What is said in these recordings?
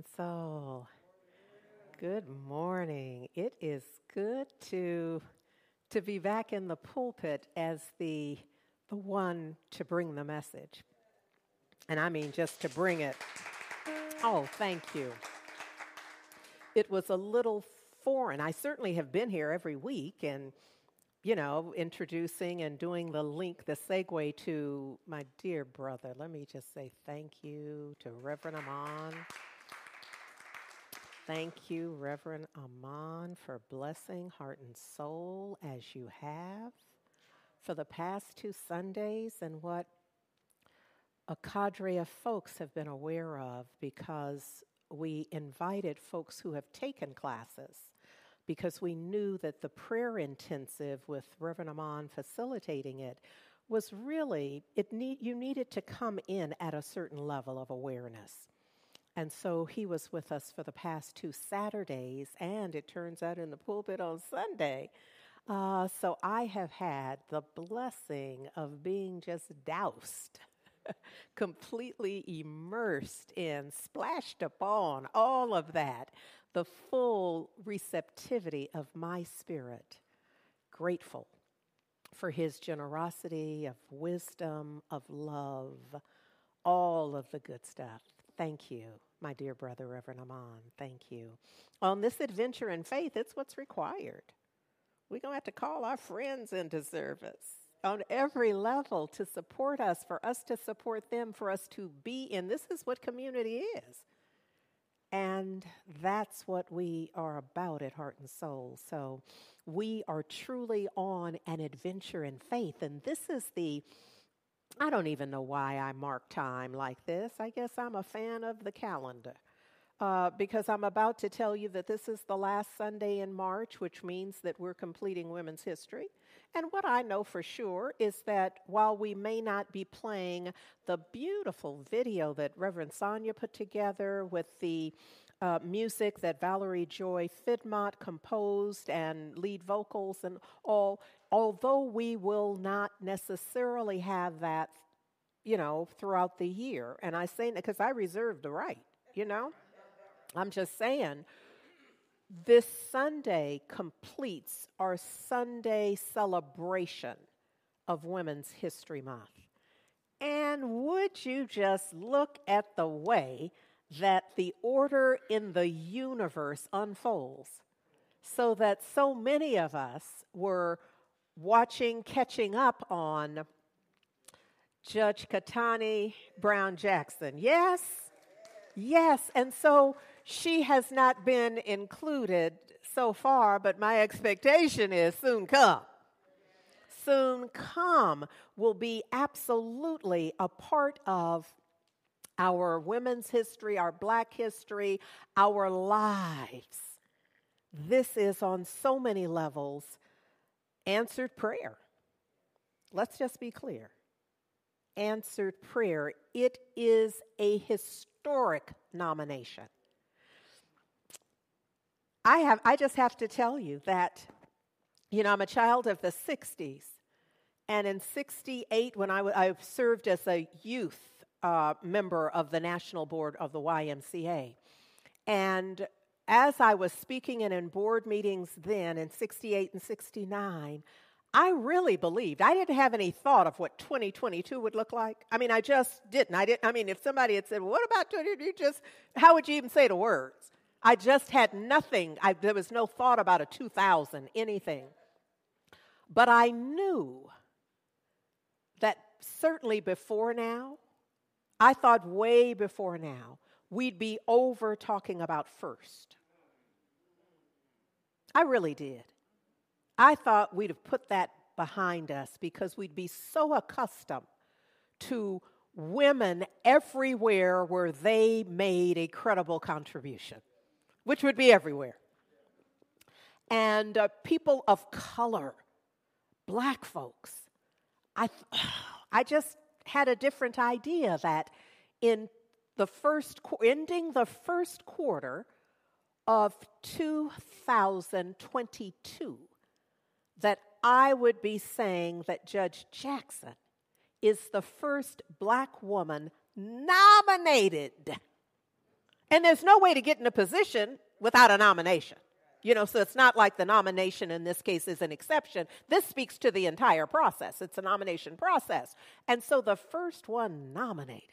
and soul. Good morning. It is good to to be back in the pulpit as the the one to bring the message. And I mean just to bring it. Oh, thank you. It was a little foreign. I certainly have been here every week and you know, introducing and doing the link, the segue to my dear brother. Let me just say thank you to Reverend Amon. Thank you, Reverend Amon, for blessing heart and soul as you have for the past two Sundays and what a cadre of folks have been aware of because we invited folks who have taken classes because we knew that the prayer intensive with Reverend Amon facilitating it was really it need you needed to come in at a certain level of awareness. And so he was with us for the past two Saturdays, and it turns out in the pulpit on Sunday. Uh, so I have had the blessing of being just doused, completely immersed in, splashed upon, all of that, the full receptivity of my spirit. Grateful for his generosity of wisdom, of love, all of the good stuff. Thank you, my dear brother, Reverend Amon. Thank you. On this adventure in faith, it's what's required. We're going to have to call our friends into service on every level to support us, for us to support them, for us to be in. This is what community is. And that's what we are about at Heart and Soul. So we are truly on an adventure in faith. And this is the, I don't even know why I mark time like this. I guess I'm a fan of the calendar. Uh, because I'm about to tell you that this is the last Sunday in March, which means that we're completing women's history. And what I know for sure is that while we may not be playing the beautiful video that Reverend Sonia put together with the uh, music that Valerie Joy Fidmont composed and lead vocals and all, although we will not necessarily have that, you know, throughout the year. And I say that because I reserve the right, you know? I'm just saying, this Sunday completes our Sunday celebration of Women's History Month. And would you just look at the way that the order in the universe unfolds so that so many of us were watching, catching up on Judge Ketanji Brown Jackson. Yes? Yes. And so she has not been included so far, but my expectation is soon come. soon come will be absolutely a part of our women's history, our black history, our lives. This is on so many levels answered prayer. Let's just be clear. Answered prayer. It is a historic nomination. I have I just have to tell you that you know I'm a child of the 60s and in 68 when I, w- I served as a youth uh, member of the national board of the YMCA and as I was speaking and in board meetings then in 68 and 69 I really believed. I didn't have any thought of what 2022 would look like. I mean, I just didn't. I didn't. I mean, if somebody had said, well, "What about 2022?" Just how would you even say the words? I just had nothing. I, there was no thought about a 2000, anything. But I knew that certainly before now, I thought way before now, we'd be over talking about first. I really did. I thought we'd have put that behind us because we'd be so accustomed to women everywhere where they made a credible contribution which would be everywhere. And uh, people of color, black folks. I, I just had a different idea that in the first, ending the first quarter of 2022, that I would be saying that Judge Jackson is the first black woman nominated and there's no way to get in a position without a nomination. You know, so it's not like the nomination in this case is an exception. This speaks to the entire process. It's a nomination process. And so the first one nominated.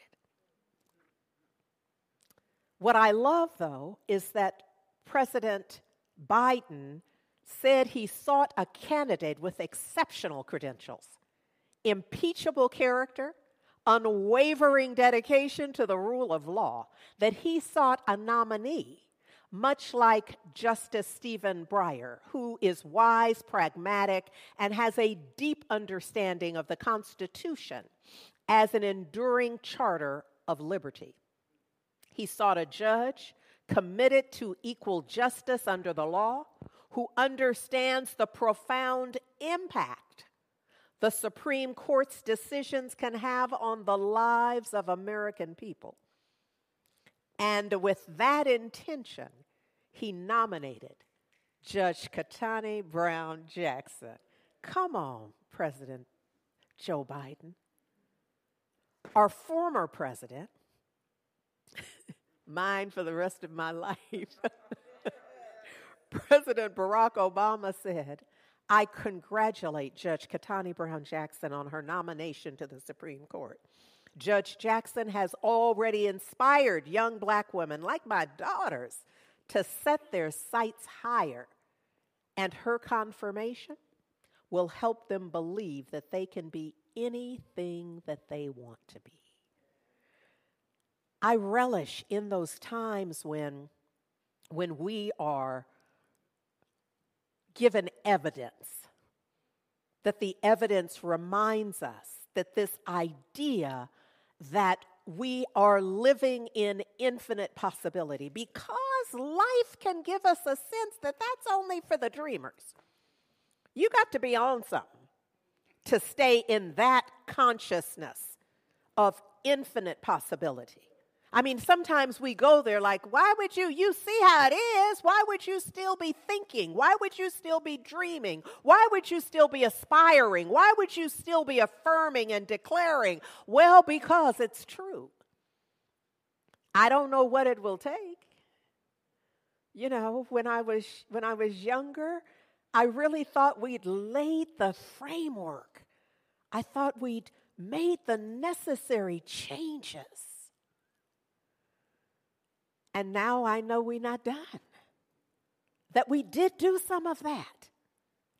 What I love, though, is that President Biden said he sought a candidate with exceptional credentials, impeachable character, unwavering dedication to the rule of law that he sought a nominee, much like Justice Stephen Breyer, who is wise, pragmatic, and has a deep understanding of the Constitution as an enduring charter of liberty. He sought a judge committed to equal justice under the law, who understands the profound impact the Supreme Court's decisions can have on the lives of American people. And with that intention, he nominated Judge Ketanji Brown Jackson. Come on, President Joe Biden. Our former president, mine for the rest of my life, President Barack Obama said, I congratulate Judge Ketanji Brown Jackson on her nomination to the Supreme Court. Judge Jackson has already inspired young black women, like my daughters, to set their sights higher. And her confirmation will help them believe that they can be anything that they want to be. I relish in those times when, when we are given evidence, that the evidence reminds us that this idea that we are living in infinite possibility because life can give us a sense that that's only for the dreamers. You got to be on something to stay in that consciousness of infinite possibility. I mean, sometimes we go there like, why would you? You see how it is. Why would you still be thinking? Why would you still be dreaming? Why would you still be aspiring? Why would you still be affirming and declaring? Well, because it's true. I don't know what it will take. You know, when I was when I was younger, I really thought we'd laid the framework. I thought we'd made the necessary changes. And now I know we're not done. That we did do some of that.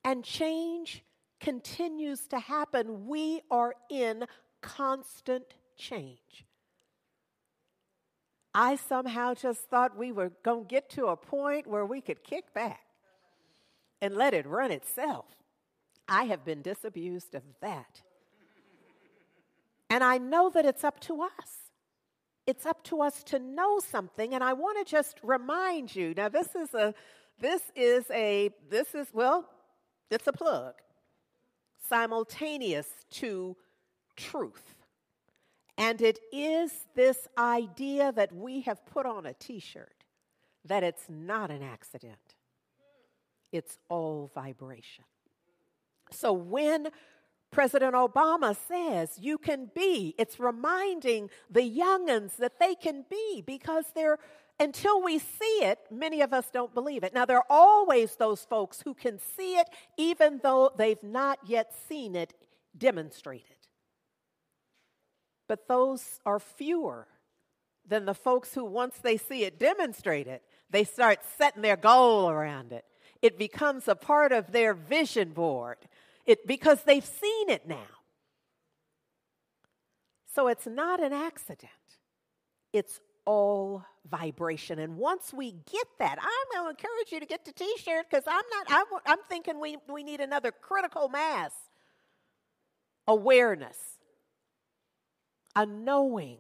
And change continues to happen. We are in constant change. I somehow just thought we were going to get to a point where we could kick back and let it run itself. I have been disabused of that. And I know that it's up to us. It's up to us to know something. And I want to just remind you now, this is a, this is a, this is, well, it's a plug simultaneous to truth. And it is this idea that we have put on a t shirt that it's not an accident, it's all vibration. So when President Obama says you can be, it's reminding the youngins that they can be because they're until we see it, many of us don't believe it. Now, there are always those folks who can see it even though they've not yet seen it demonstrated. But those are fewer than the folks who, once they see it demonstrated, they start setting their goal around it. It becomes a part of their vision board it, because they've seen it now. So it's not an accident, it's all vibration. And once we get that, I'm going to encourage you to get the t-shirt because I'm not, I'm, I'm thinking we, we need another critical mass awareness, a knowing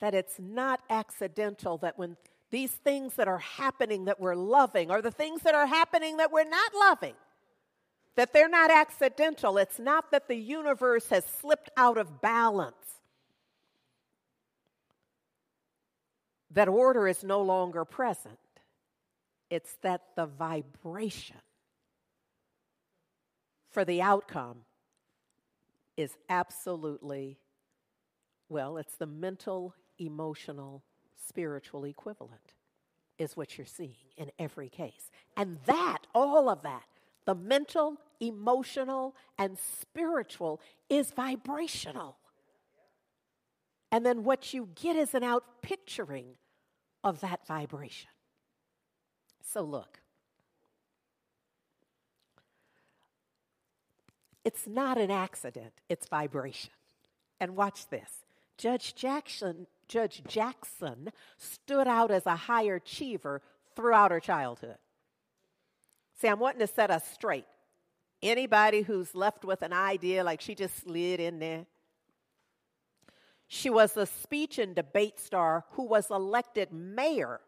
that it's not accidental that when these things that are happening that we're loving are the things that are happening that we're not loving, that they're not accidental. It's not that the universe has slipped out of balance. that order is no longer present. It's that the vibration for the outcome is absolutely, well, it's the mental, emotional, spiritual equivalent, is what you're seeing in every case. And that, all of that, the mental, emotional, and spiritual is vibrational. And then what you get is an out picturing of that vibration. So, look, it's not an accident, it's vibration. And watch this Judge Jackson, Judge Jackson stood out as a high achiever throughout her childhood. See, I'm wanting to set us straight. Anybody who's left with an idea like she just slid in there, she was a speech and debate star who was elected mayor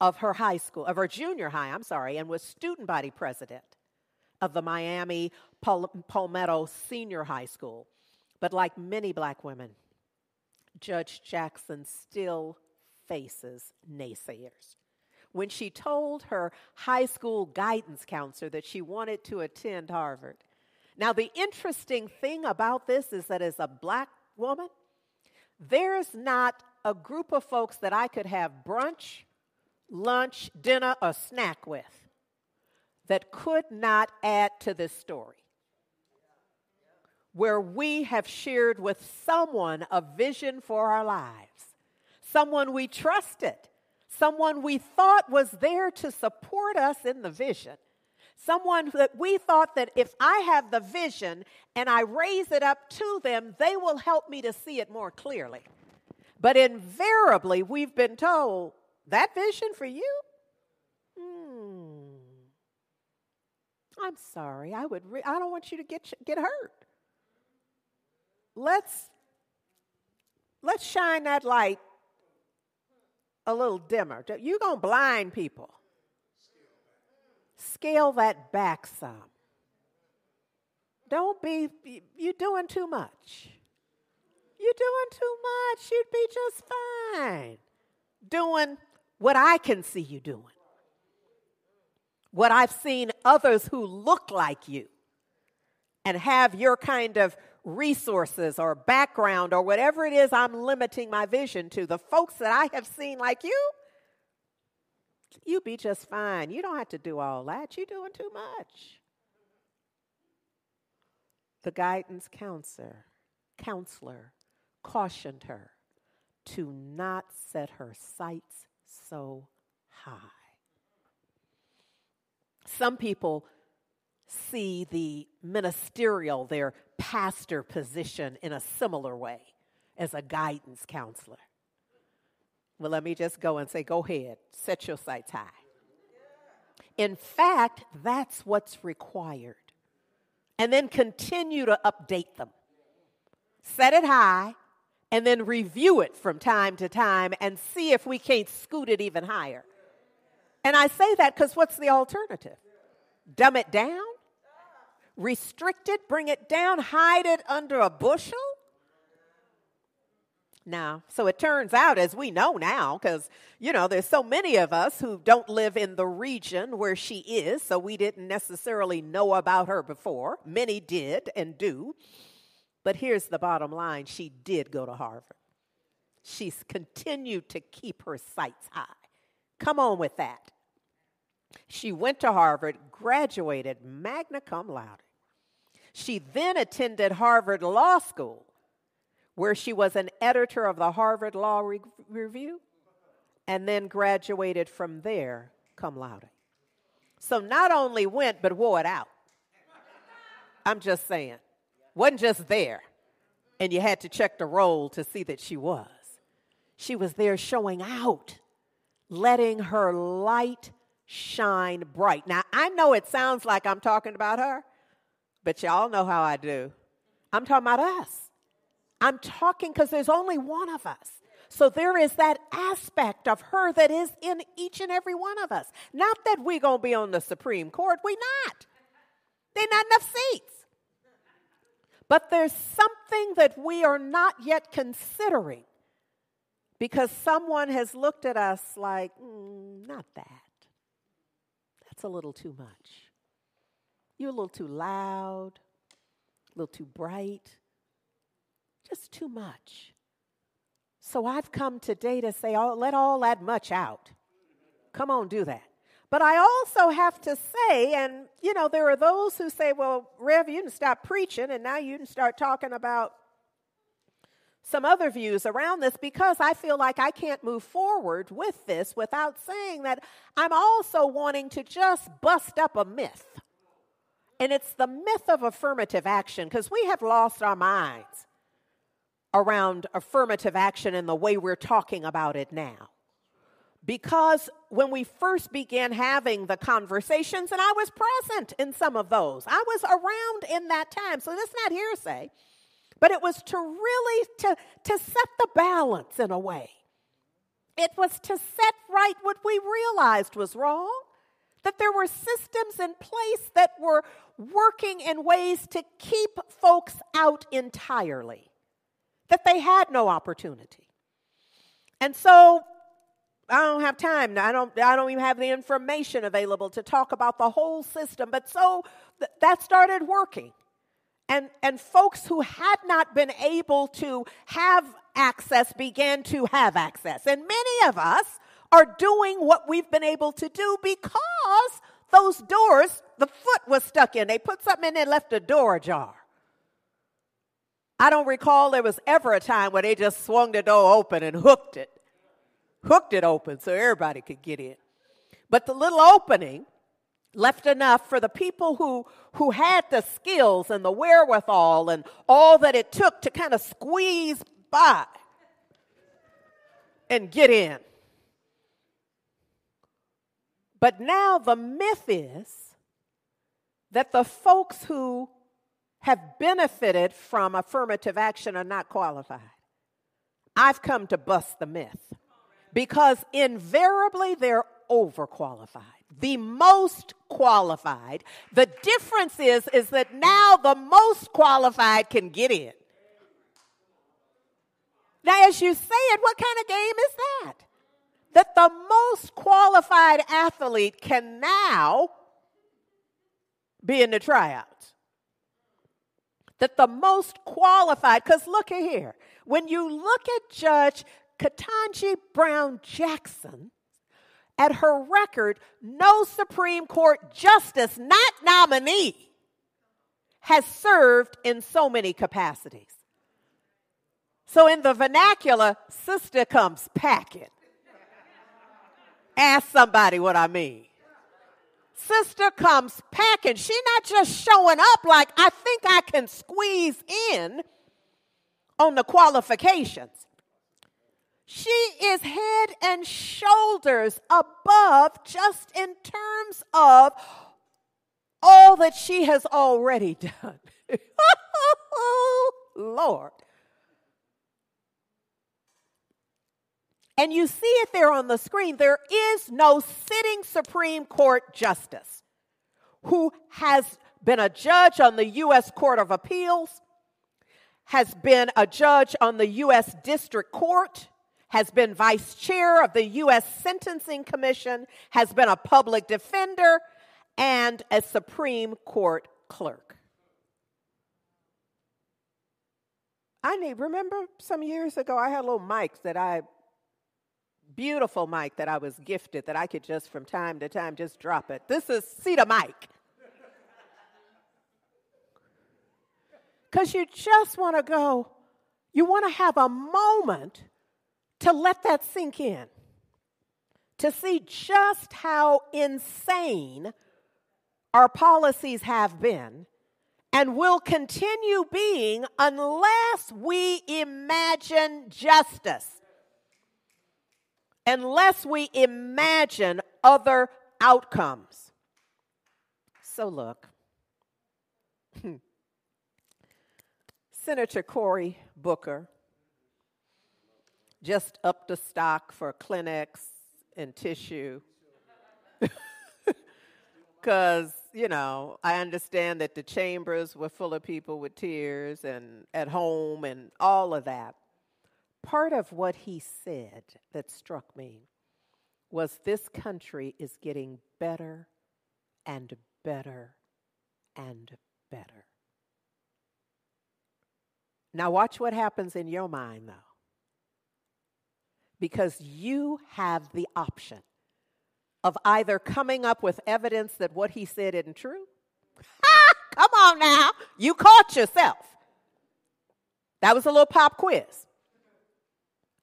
of her high school, of her junior high, I'm sorry, and was student body president of the Miami Palmetto Senior High School. But like many black women, Judge Jackson still faces naysayers. When she told her high school guidance counselor that she wanted to attend Harvard. Now, the interesting thing about this is that as a black woman, there's not a group of folks that I could have brunch, lunch, dinner, or snack with that could not add to this story. Where we have shared with someone a vision for our lives, someone we trusted, someone we thought was there to support us in the vision, someone that we thought that if I have the vision and I raise it up to them, they will help me to see it more clearly. But invariably, we've been told that vision for you? Hmm. I'm sorry. I would. Re- I don't want you to get get hurt. Let's let's shine that light a little dimmer. You're gonna blind people scale that back some. Don't be, you're doing too much. You're doing too much. You'd be just fine doing what I can see you doing. What I've seen others who look like you and have your kind of resources or background or whatever it is I'm limiting my vision to. The folks that I have seen like you, you be just fine. You don't have to do all that. You're doing too much. The guidance counselor, counselor cautioned her to not set her sights so high. Some people see the ministerial, their pastor position, in a similar way as a guidance counselor. Well, let me just go and say, go ahead, set your sights high. In fact, that's what's required. And then continue to update them. Set it high and then review it from time to time and see if we can't scoot it even higher. And I say that because what's the alternative? Dumb it down? Restrict it? Bring it down? Hide it under a bushel? Now, so it turns out, as we know now, because, you know, there's so many of us who don't live in the region where she is, so we didn't necessarily know about her before. Many did and do. But here's the bottom line she did go to Harvard. She's continued to keep her sights high. Come on with that. She went to Harvard, graduated magna cum laude. She then attended Harvard Law School, where she was an editor of the Harvard Law Re- Review, and then graduated from there cum laude. So not only went, but wore it out. I'm just saying wasn't just there and you had to check the roll to see that she was. She was there showing out, letting her light shine bright. Now, I know it sounds like I'm talking about her, but y'all know how I do. I'm talking about us. I'm talking because there's only one of us. So there is that aspect of her that is in each and every one of us. Not that we're going to be on the Supreme Court. we not. There not enough seats. But there's something that we are not yet considering because someone has looked at us like, mm, not that. That's a little too much. You're a little too loud, a little too bright, just too much. So I've come today to say, oh, let all that much out. Come on, do that. But I also have to say, and you know, there are those who say, well, Rev, you can stop preaching and now you can start talking about some other views around this because I feel like I can't move forward with this without saying that I'm also wanting to just bust up a myth. And it's the myth of affirmative action because we have lost our minds around affirmative action and the way we're talking about it now because when we first began having the conversations, and I was present in some of those, I was around in that time. So that's not hearsay, but it was to really to, to set the balance in a way. It was to set right what we realized was wrong, that there were systems in place that were working in ways to keep folks out entirely, that they had no opportunity. And so I don't have time. I don't, I don't even have the information available to talk about the whole system. But so th- that started working. And, and folks who had not been able to have access began to have access. And many of us are doing what we've been able to do because those doors, the foot was stuck in. They put something in there and left the door ajar. I don't recall there was ever a time where they just swung the door open and hooked it hooked it open so everybody could get in. But the little opening left enough for the people who, who had the skills and the wherewithal and all that it took to kind of squeeze by and get in. But now the myth is that the folks who have benefited from affirmative action are not qualified. I've come to bust the myth because invariably they're overqualified. The most qualified. The difference is is that now the most qualified can get in. Now as you say it what kind of game is that that the most qualified athlete can now be in the tryouts that the most qualified because look at here when you look at judge Ketanji Brown Jackson, at her record, no Supreme Court justice, not nominee, has served in so many capacities. So, in the vernacular, sister comes packing. Ask somebody what I mean. Sister comes packing. She not just showing up like I think I can squeeze in on the qualifications. She is head and shoulders above just in terms of all that she has already done. Lord. And you see it there on the screen. There is no sitting Supreme Court justice who has been a judge on the U.S. Court of Appeals, has been a judge on the U.S. District Court, has been vice chair of the U.S. Sentencing Commission, has been a public defender, and a Supreme Court clerk. I need, remember some years ago, I had little mic that I beautiful mic that I was gifted that I could just from time to time just drop it. This is the mic. Because you just want to go, you want to have a moment to let that sink in, to see just how insane our policies have been and will continue being unless we imagine justice unless we imagine other outcomes. So, look, hmm. Senator Cory Booker just upped the stock for Kleenex and tissue. Because, you know, I understand that the chambers were full of people with tears and at home and all of that part of what he said that struck me was this country is getting better and better and better. Now, watch what happens in your mind, though. Because you have the option of either coming up with evidence that what he said isn't true. Come on now, you caught yourself. That was a little pop quiz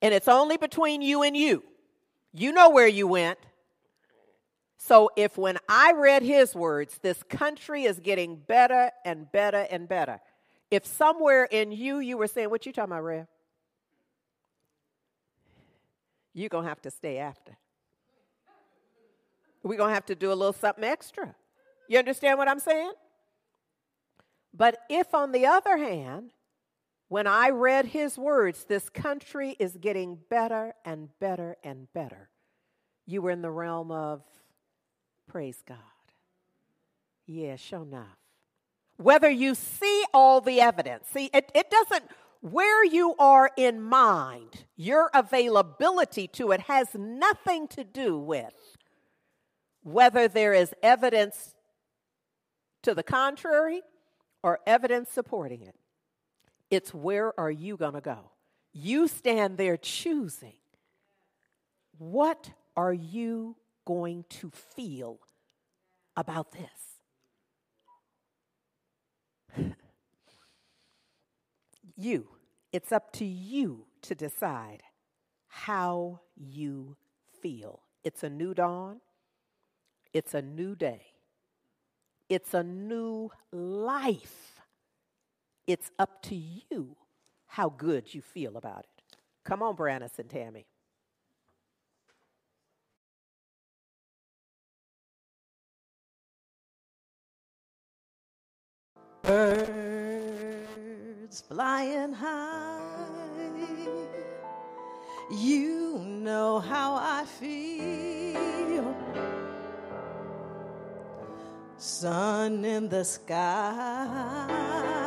and it's only between you and you. You know where you went. So if when I read his words, this country is getting better and better and better, if somewhere in you you were saying, What you talking about, Rev? You're to have to stay after. We're to have to do a little something extra. You understand what I'm saying? But if, on the other hand, when I read his words, this country is getting better and better and better. You were in the realm of praise God. Yeah, sure enough. Whether you see all the evidence, see, it, it doesn't, where you are in mind, your availability to it has nothing to do with whether there is evidence to the contrary or evidence supporting it. It's where are you going to go? You stand there choosing. What are you going to feel about this? you. It's up to you to decide how you feel. It's a new dawn. It's a new day. It's a new life. It's up to you how good you feel about it. Come on, Brannis and Tammy. Birds flying high, you know how I feel. Sun in the sky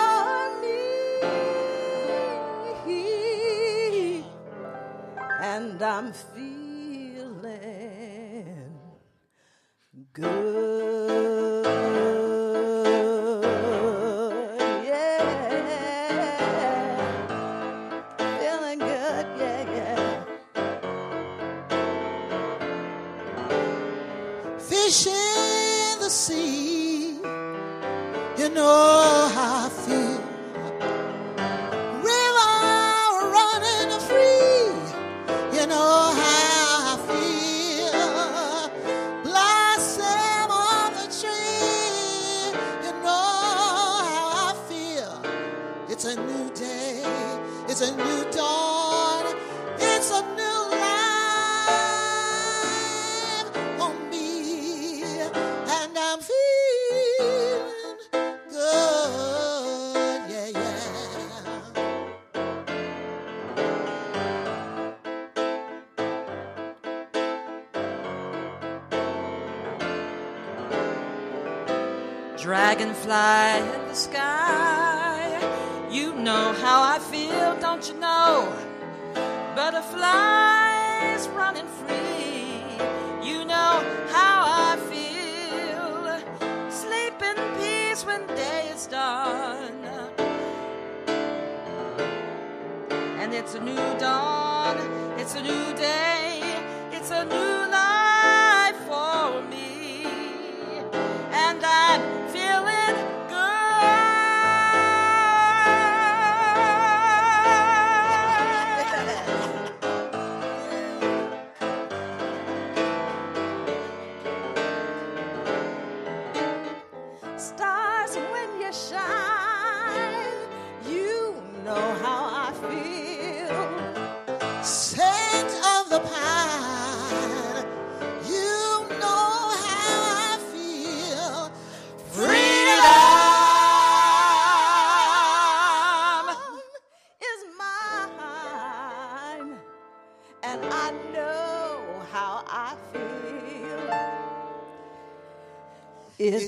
and I'm feeling good. Yeah, feeling good. Yeah, yeah. fish in the sea. You know how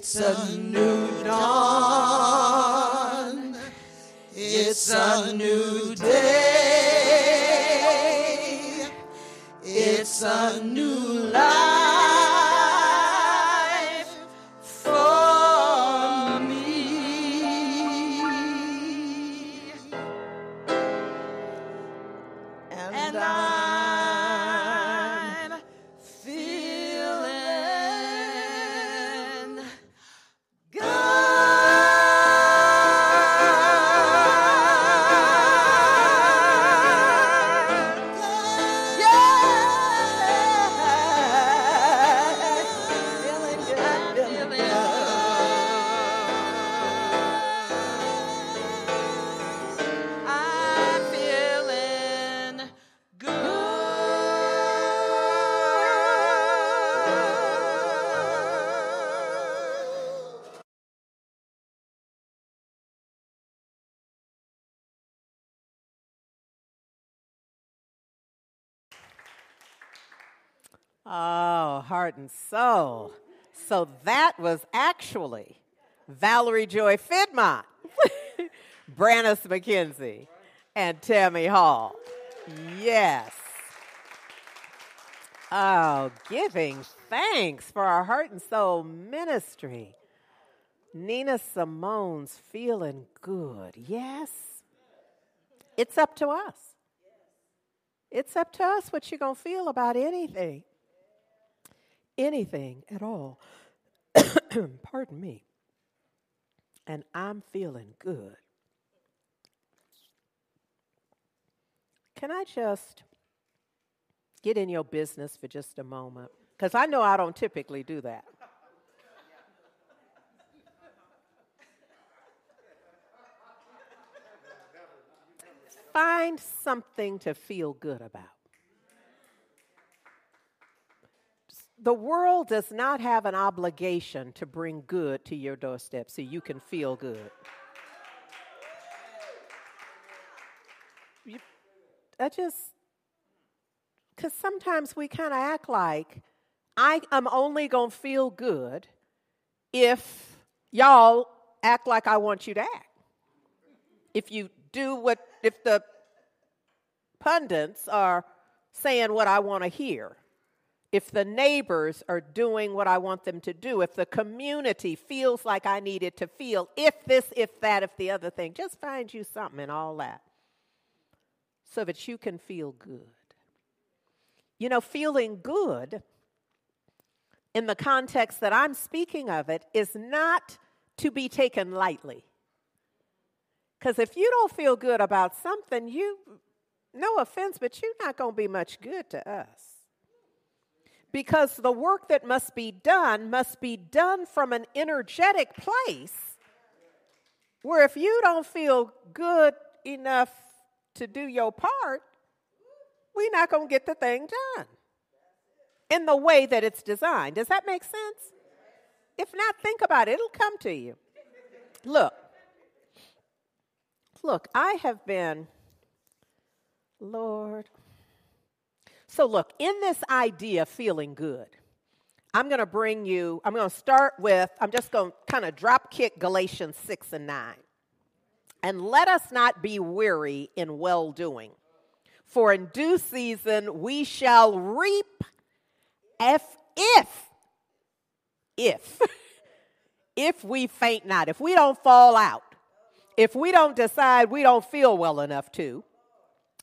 It's a and soul. So that was actually Valerie Joy Fidmont, Brannis McKenzie, and Tammy Hall. Yes. Oh, giving thanks for our heart and soul ministry. Nina Simone's feeling good. Yes. It's up to us. It's up to us what you're going to feel about anything. Anything at all. Pardon me. And I'm feeling good. Can I just get in your business for just a moment? Because I know I don't typically do that. Find something to feel good about. The world does not have an obligation to bring good to your doorstep so you can feel good. You- I just, because sometimes we kind of act like I am only going to feel good if y'all act like I want you to act. If you do what, if the pundits are saying what I want to hear, if the neighbors are doing what I want them to do, if the community feels like I need it to feel, if this, if that, if the other thing, just find you something and all that so that you can feel good. You know, feeling good in the context that I'm speaking of it, is not to be taken lightly. Because if you don't feel good about something, you, no offense, but you're not going to be much good to us. Because the work that must be done must be done from an energetic place where if you don't feel good enough to do your part, we're not going to get the thing done in the way that it's designed. Does that make sense? If not, think about it, it'll come to you. Look, look, I have been, Lord. So, look, in this idea of feeling good, I'm going to bring you, I'm going to start with, I'm just going to kind of drop kick Galatians 6 and 9. And let us not be weary in well doing, for in due season we shall reap if, if, if, if we faint not, if we don't fall out, if we don't decide we don't feel well enough to,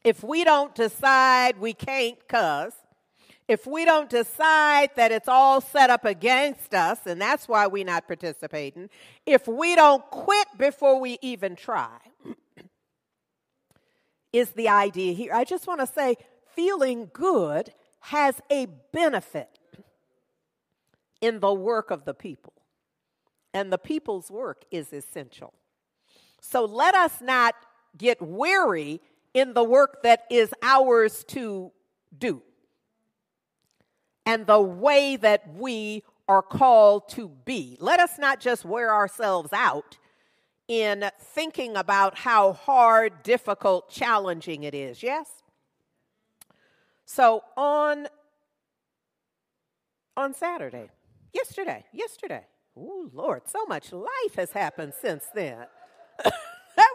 if we don't decide we can't cuz, if we don't decide that it's all set up against us and that's why we're not participating, if we don't quit before we even try, is the idea here. I just want to say feeling good has a benefit in the work of the people, and the people's work is essential. So let us not get weary in the work that is ours to do and the way that we are called to be. Let us not just wear ourselves out in thinking about how hard, difficult, challenging it is. Yes? So on on Saturday, yesterday, yesterday. Oh Lord, so much life has happened since then. that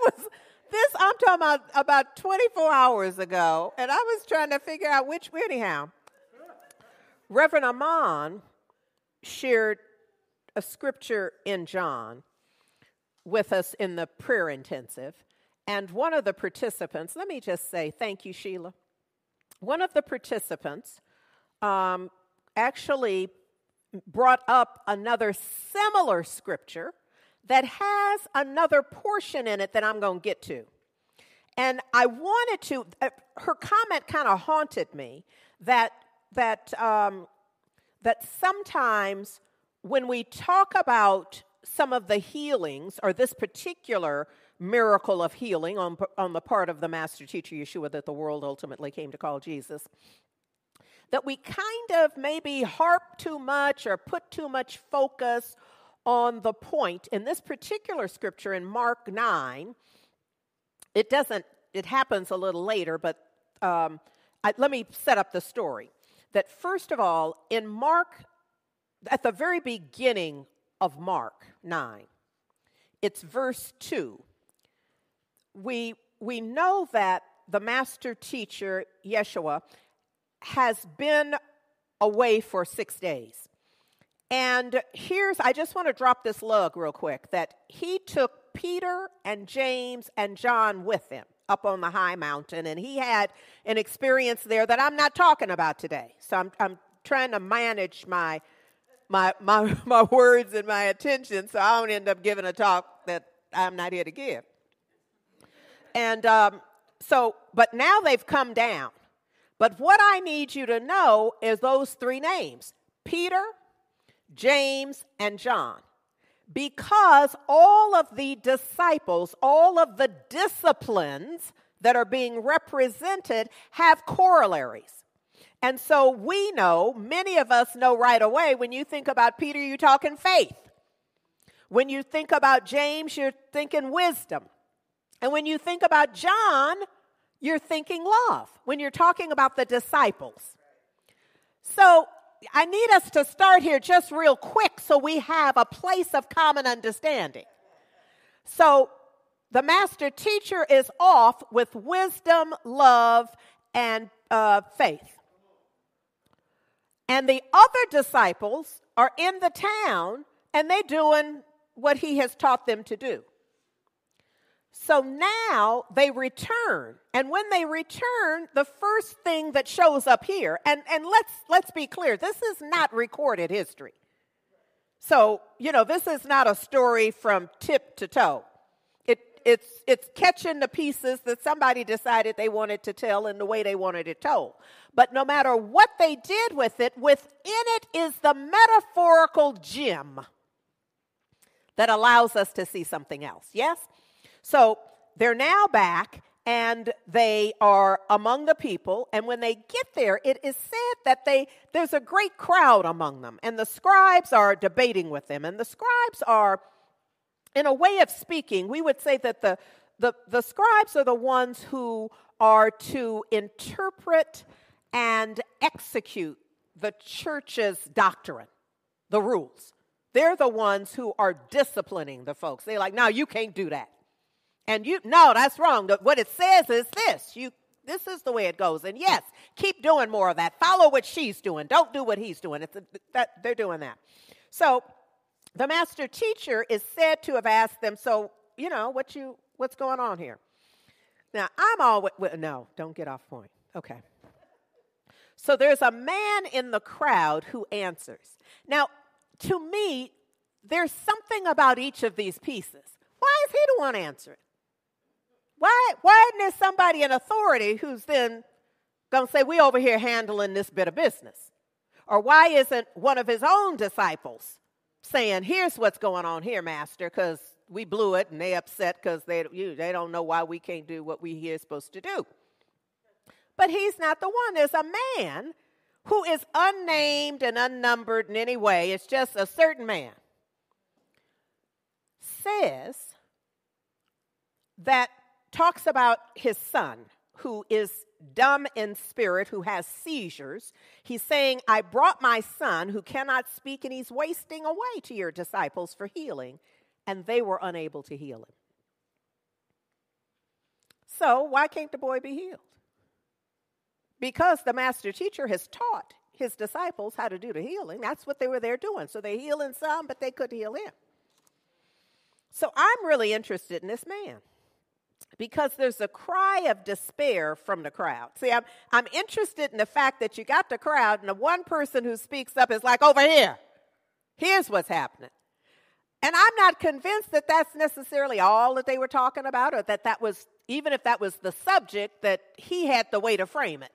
was this I'm talking about about 24 hours ago, and I was trying to figure out which way. anyhow. Reverend Amon shared a scripture in John with us in the prayer intensive. And one of the participants, let me just say thank you, Sheila. One of the participants um, actually brought up another similar scripture that has another portion in it that I'm going to get to. And I wanted to, uh, her comment kind of haunted me that that, um, that sometimes when we talk about some of the healings or this particular miracle of healing on, on the part of the master teacher Yeshua that the world ultimately came to call Jesus, that we kind of maybe harp too much or put too much focus on the point. In this particular scripture in Mark 9, it doesn't, it happens a little later, but um, I, let me set up the story that first of all, in Mark, at the very beginning of Mark 9, it's verse 2. We, we know that the master teacher, Yeshua, has been away for six days. And here's, I just want to drop this lug real quick that he took Peter and James and John with him up on the high mountain, and he had an experience there that I'm not talking about today. So I'm, I'm trying to manage my, my, my, my words and my attention so I don't end up giving a talk that I'm not here to give. And um, so, but now they've come down. But what I need you to know is those three names Peter, James, and John because all of the disciples, all of the disciplines that are being represented have corollaries. And so we know, many of us know right away, when you think about Peter, you're talking faith. When you think about James, you're thinking wisdom. And when you think about John, you're thinking love. When you're talking about the disciples. So I need us to start here just real quick so we have a place of common understanding. So the master teacher is off with wisdom, love, and uh, faith. And the other disciples are in the town and they're doing what he has taught them to do. So now they return. And when they return, the first thing that shows up here, and, and let's let's be clear, this is not recorded history. So, you know, this is not a story from tip to toe. It, it's, it's catching the pieces that somebody decided they wanted to tell in the way they wanted it told. But no matter what they did with it, within it is the metaphorical gem that allows us to see something else. Yes? So they're now back and they are among the people and when they get there it is said that they there's a great crowd among them and the scribes are debating with them and the scribes are in a way of speaking we would say that the the, the scribes are the ones who are to interpret and execute the church's doctrine the rules. They're the ones who are disciplining the folks. They're like no you can't do that and you no, that's wrong. What it says is this. You this is the way it goes. And yes, keep doing more of that. Follow what she's doing. Don't do what he's doing. It's a, that they're doing that. So the master teacher is said to have asked them, so, you know, what you what's going on here? Now, I'm always no, don't get off point. Okay. So there's a man in the crowd who answers. Now, to me, there's something about each of these pieces. Why is he the one answering? Why, why isn't there somebody in authority who's then going to say, we over here handling this bit of business? Or why isn't one of his own disciples saying, here's what's going on here, master, because we blew it and they upset because they, they don't know why we can't do what we here supposed to do. But he's not the one. There's a man who is unnamed and unnumbered in any way. It's just a certain man. Says that talks about his son who is dumb in spirit, who has seizures. He's saying, I brought my son who cannot speak, and he's wasting away to your disciples for healing, and they were unable to heal him. So, why can't the boy be healed? Because the master teacher has taught his disciples how to do the healing. That's what they were there doing. So, they're healing some, but they couldn't heal him. So, I'm really interested in this man because there's a cry of despair from the crowd. See, I'm, I'm interested in the fact that you got the crowd, and the one person who speaks up is like, over here, here's what's happening. And I'm not convinced that that's necessarily all that they were talking about, or that that was, even if that was the subject, that he had the way to frame it.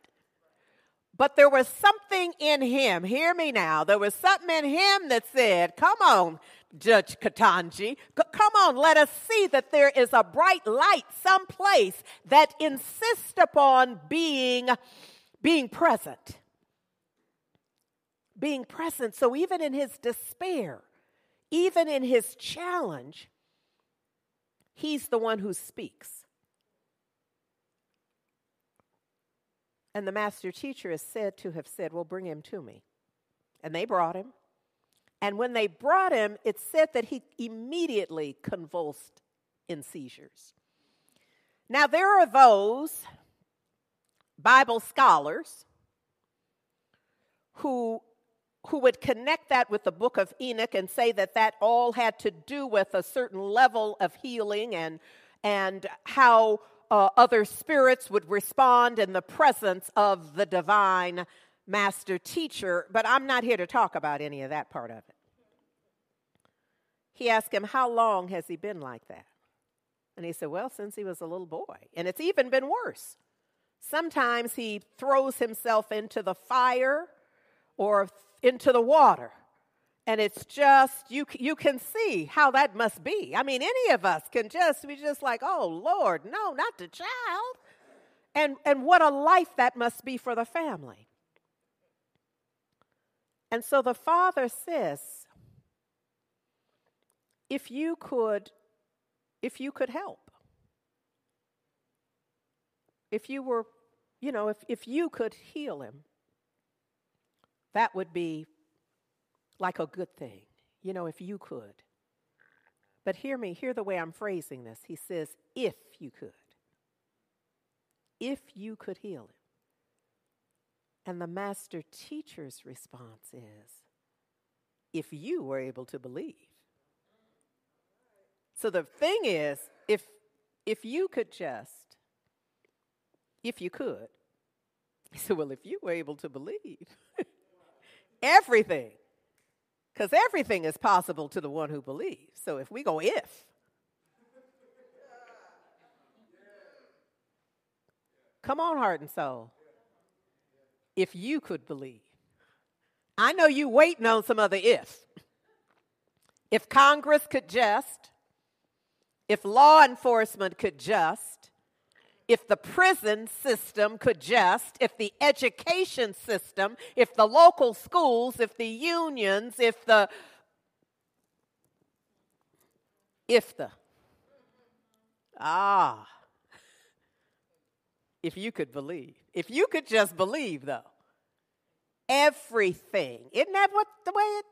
But there was something in him, hear me now, there was something in him that said, Come on, Judge Ketanji. Come on, let us see that there is a bright light someplace that insists upon being, being present. Being present. So even in his despair, even in his challenge, he's the one who speaks. And the master teacher is said to have said, Well, bring him to me. And they brought him. And when they brought him, it said that he immediately convulsed in seizures. Now, there are those Bible scholars who, who would connect that with the book of Enoch and say that that all had to do with a certain level of healing and, and how uh, other spirits would respond in the presence of the divine master teacher, but I'm not here to talk about any of that part of it. He asked him, How long has he been like that? And he said, Well, since he was a little boy. And it's even been worse. Sometimes he throws himself into the fire or into the water. And it's just, you, you can see how that must be. I mean, any of us can just be just like, oh, Lord, no, not the child. And, and what a life that must be for the family. And so the father says, if you could, if you could help, if you were, you know, if, if you could heal him, that would be like a good thing, you know, if you could. But hear me, hear the way I'm phrasing this. He says, if you could. If you could heal him. And the master teacher's response is, if you were able to believe. So the thing is, if if you could just, if you could, he said, Well, if you were able to believe, everything, because everything is possible to the one who believes. So if we go if, come on, heart and soul. If you could believe. I know you waiting on some other if. If Congress could just, if law enforcement could just, if the prison system could just, if the education system, if the local schools, if the unions, if the if the ah. If you could believe if you could just believe though everything isn't that what the way it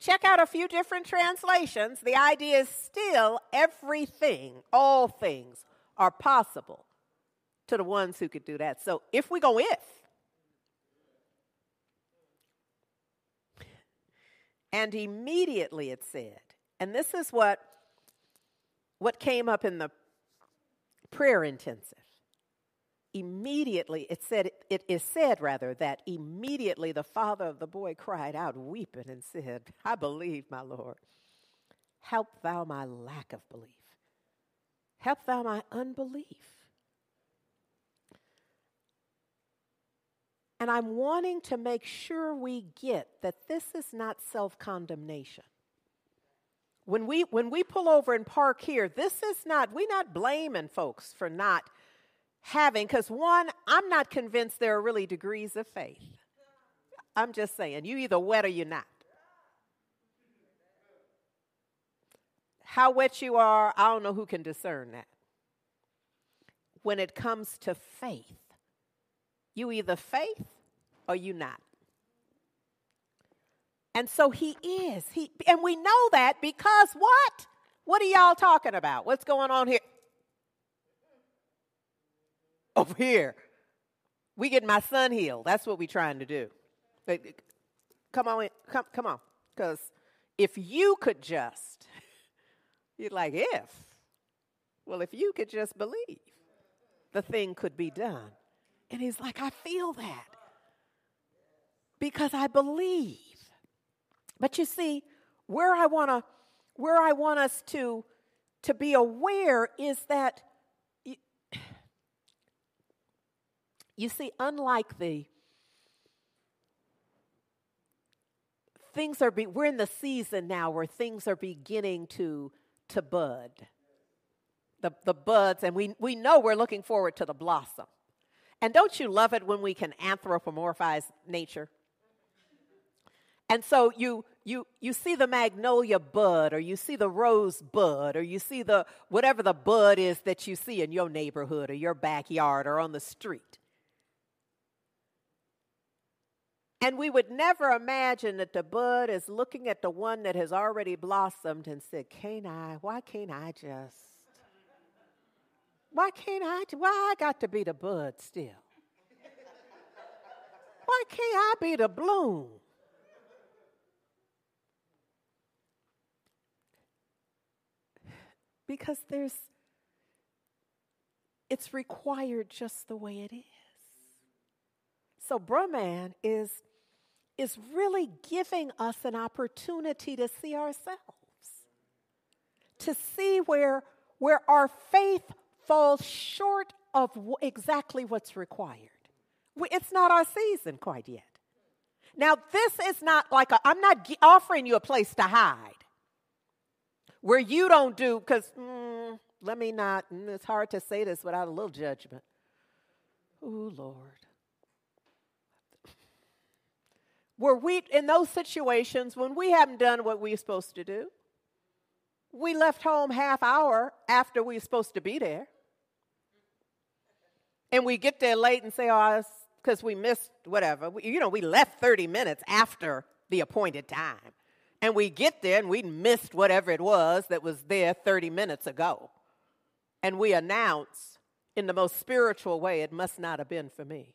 check out a few different translations the idea is still everything all things are possible to the ones who could do that. So if we go if and immediately it said and this is what what came up in the prayer intensive. Immediately it said it is said rather that immediately the father of the boy cried out weeping and said i believe my lord. Help thou my lack of belief help thou my unbelief. And i'm wanting to make sure we get that this is not self-condemnation. When we when we pull over and park here this is not we're not blaming folks for not having because one i'm not convinced there are really degrees of faith. I'm just saying you either wet or you're not how wet you are i don't know who can discern that when it comes to faith you either faith or you not and so he is. He and we know that because what? What are y'all talking about? What's going on here? Over here. We get my son healed. That's what we're trying to do. Come on, in. come, come on. Because if you could just, you're like, if. Well, if you could just believe, the thing could be done. And he's like, I feel that because I believe. But you see, where I want to where I want us to to be aware is that you, you see unlike the things are be, we're in the season now where things are beginning to to bud. The, the buds and we, we know we're looking forward to the blossom. And don't you love it when we can anthropomorphize nature? And so you you you see the magnolia bud or you see the rose bud or you see the whatever the bud is that you see in your neighborhood or your backyard or on the street. And we would never imagine that the bud is looking at the one that has already blossomed and said, Can't I? Why can't I just? Why can't I? Why I got to be the bud still? Why can't I be the bloom? because there's it's required just the way it is. So Brahman is is really giving us an opportunity to see ourselves. To see where where our faith falls short of w- exactly what's required. We, it's not our season quite yet. Now, this is not like i am not g- offering you a place to hide where you don't do, because mm, let me not, mm, it's hard to say this without a little judgment. Oh, Lord. Where we, in those situations, when we haven't done what we're supposed to do, we left home half hour after we were supposed to be there. And we get there late and say, oh, because we missed whatever. We, you know, we left 30 minutes after the appointed time and we get there and we missed whatever it was that was there 30 minutes ago. And we announce in the most spiritual way, it must not have been for me.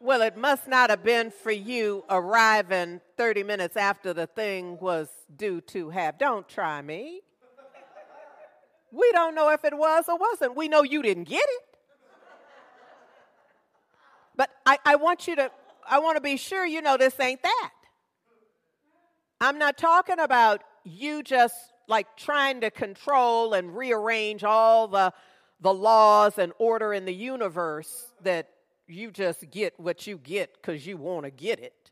Well, it must not have been for you arriving 30 minutes after the thing was due to have. Don't try me. We don't know if it was or wasn't. We know you didn't get it. But I, I want you to, I want to be sure you know this ain't that. I'm not talking about you just like trying to control and rearrange all the, the laws and order in the universe that you just get what you get because you want to get it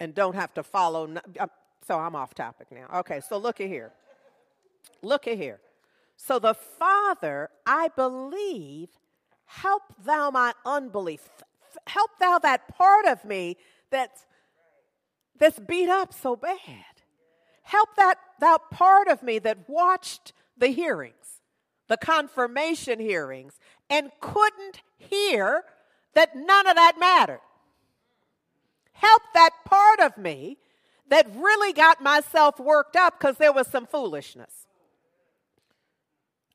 and don't have to follow. Uh, so I'm off topic now. Okay, so look at here. Look at here. So the Father, I believe, help thou my unbelief. Help thou that part of me that's, that's beat up so bad. Help that, that part of me that watched the hearings, the confirmation hearings, and couldn't hear that none of that mattered. Help that part of me that really got myself worked up because there was some foolishness.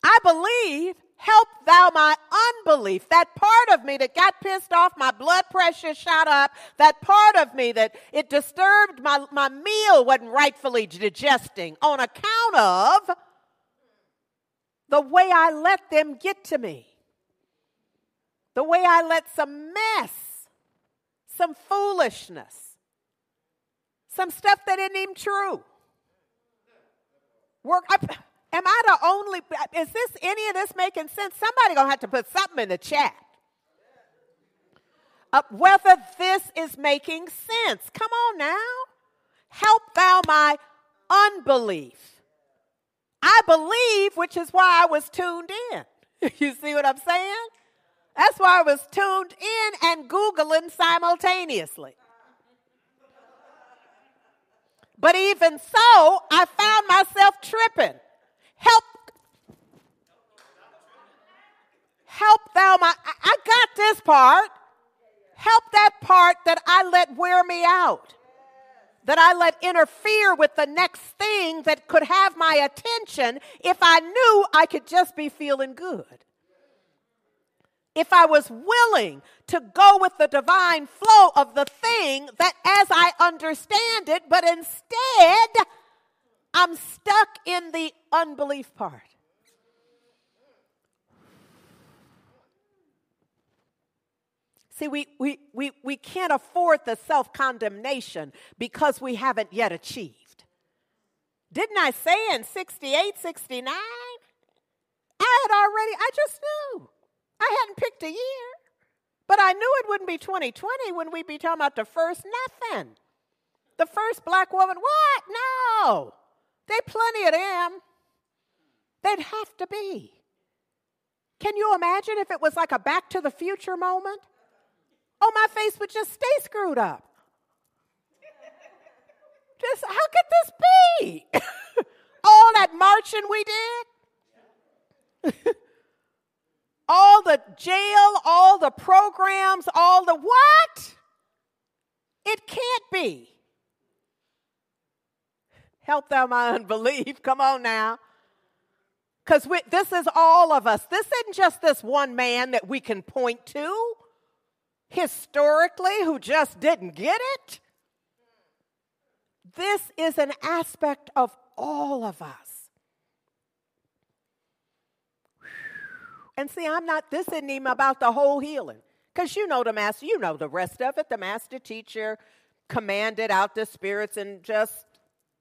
I believe, help thou my unbelief. That part of me that got pissed off, my blood pressure shot up, that part of me that it disturbed my, my meal wasn't rightfully digesting on account of the way I let them get to me the way I let some mess, some foolishness, some stuff that isn't even true work. I, am I the only? Is this any of this making sense? Somebody gonna have to put something in the chat. Uh, whether this is making sense. Come on now. Help thou my unbelief. I believe, which is why I was tuned in. you see what I'm saying? That's why I was tuned in and Googling simultaneously. But even so, I found myself tripping. Help. Help thou my. I got this part. Help that part that I let wear me out. That I let interfere with the next thing that could have my attention if I knew I could just be feeling good if I was willing to go with the divine flow of the thing that as I understand it, but instead I'm stuck in the unbelief part. See, we, we, we, we can't afford the self condemnation because we haven't yet achieved. Didn't I say in 68, 69? I had already, I just knew. I hadn't picked a year, but I knew it wouldn't be 2020 when we'd be talking about the first nothing. The first black woman. What? No. They plenty of them. They'd have to be. Can you imagine if it was like a back to the future moment? Oh, my face would just stay screwed up. Just, how could this be? All that marching we did? all the jail, all the programs, all the what? It can't be. Help thou my unbelief. Come on now. Because this is all of us. This isn't just this one man that we can point to historically who just didn't get it. This is an aspect of all of us. And see, I'm not, this isn't even about the whole healing. Because you know the master, you know the rest of it. The master teacher commanded out the spirits and just,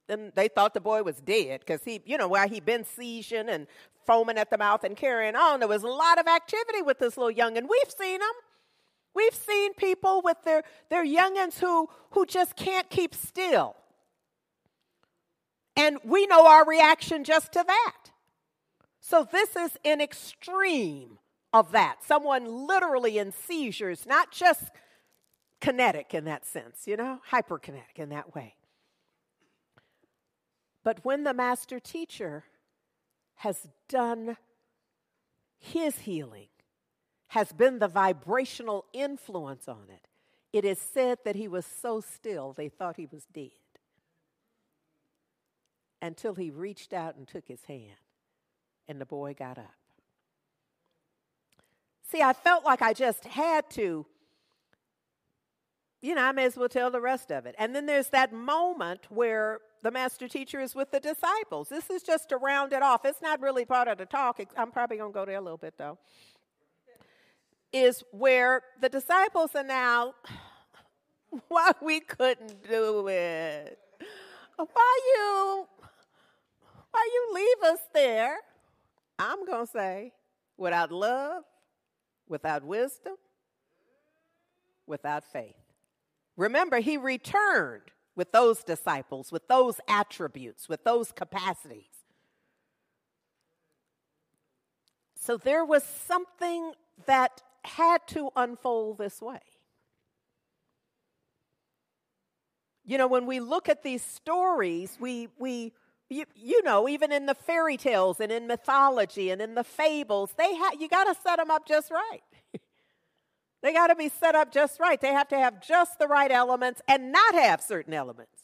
and they thought the boy was dead because he, you know, where he been seizing and foaming at the mouth and carrying on. There was a lot of activity with this little young, and we've seen them. We've seen people with their, their youngins who, who just can't keep still. And we know our reaction just to that. So, this is an extreme of that. Someone literally in seizures, not just kinetic in that sense, you know, hyperkinetic in that way. But when the master teacher has done his healing, has been the vibrational influence on it, it is said that he was so still they thought he was dead until he reached out and took his hand and the boy got up. See, I felt like I just had to you know, I may as well tell the rest of it. And then there's that moment where the master teacher is with the disciples. This is just to round it off. It's not really part of the talk. I'm probably going to go there a little bit, though. Is where the disciples are now, why we couldn't do it? Why you, why you leave us there? I'm going to say, without love, without wisdom, without faith. Remember, he returned with those disciples, with those attributes, with those capacities. So there was something that had to unfold this way. You know, when we look at these stories, we, we you, you know, even in the fairy tales and in mythology and in the fables, they ha- you got to set them up just right. They got to be set up just right. They have to have just the right elements and not have certain elements.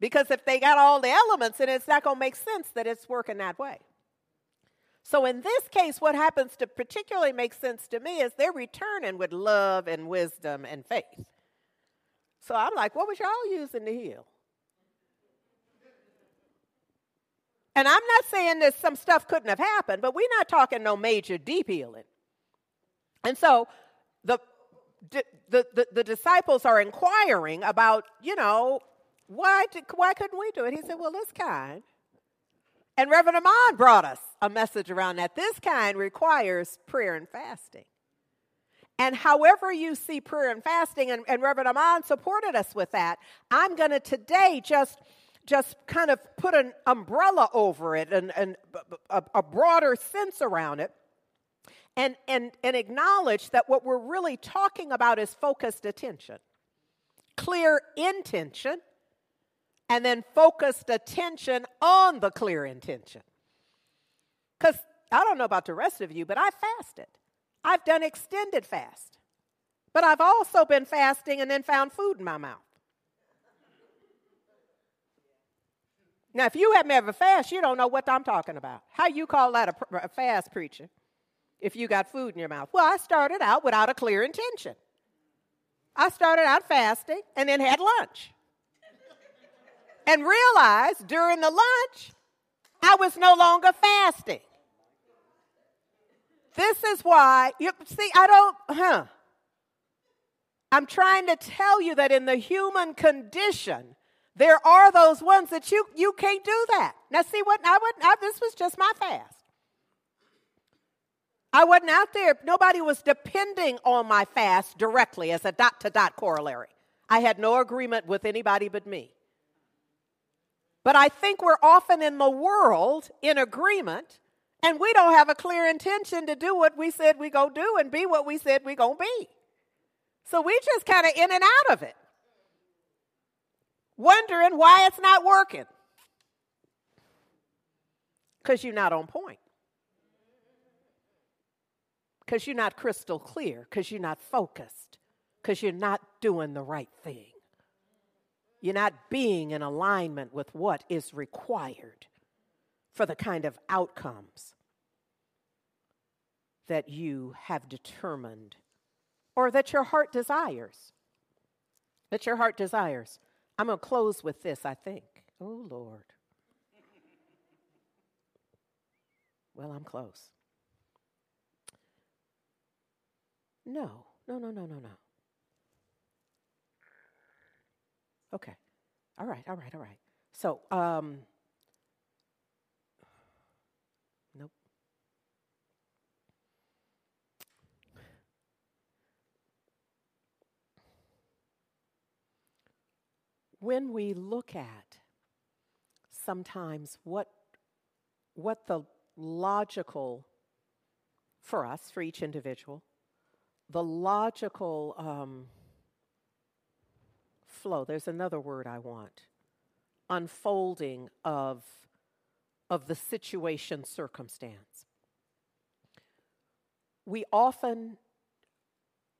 Because if they got all the elements, then it's not going to make sense that it's working that way. So in this case, what happens to particularly make sense to me is they're returning with love and wisdom and faith. So I'm like, what was y'all using to heal? And I'm not saying that some stuff couldn't have happened, but we're not talking no major deep healing. And so the, the, the, the disciples are inquiring about, you know, why, did, why couldn't we do it? He said, well, this kind. And Reverend Amon brought us a message around that. This kind requires prayer and fasting. And however you see prayer and fasting, and, and Reverend Amon supported us with that, I'm going to today just just kind of put an umbrella over it and, and a, a broader sense around it and, and, and acknowledge that what we're really talking about is focused attention, clear intention, and then focused attention on the clear intention. Because I don't know about the rest of you, but I fasted. I've done extended fast. But I've also been fasting and then found food in my mouth. Now, if you haven't ever fast, you don't know what I'm talking about. How you call that a, a fast preacher? if you got food in your mouth? Well, I started out without a clear intention. I started out fasting and then had lunch. and realized during the lunch, I was no longer fasting. This is why, you see, I don't, huh. I'm trying to tell you that in the human condition, there are those ones that you, you can't do that. Now, see what, I wouldn't, I, this was just my fast. I wasn't out there. Nobody was depending on my fast directly as a dot to dot corollary. I had no agreement with anybody but me. But I think we're often in the world in agreement, and we don't have a clear intention to do what we said we go do and be what we said we gonna be. So we just kind of in and out of it, wondering why it's not working. Because you're not on point because you're not crystal clear, because you're not focused, because you're not doing the right thing. You're not being in alignment with what is required for the kind of outcomes that you have determined or that your heart desires. That your heart desires. I'm going to close with this, I think. Oh, Lord. Well, I'm close. No, no, no, no, no, no. Okay. All right, all right, all right. So, um, When we look at sometimes what what the logical for us, for each individual, the logical um, flow, there's another word I want, unfolding of, of the situation circumstance. We often,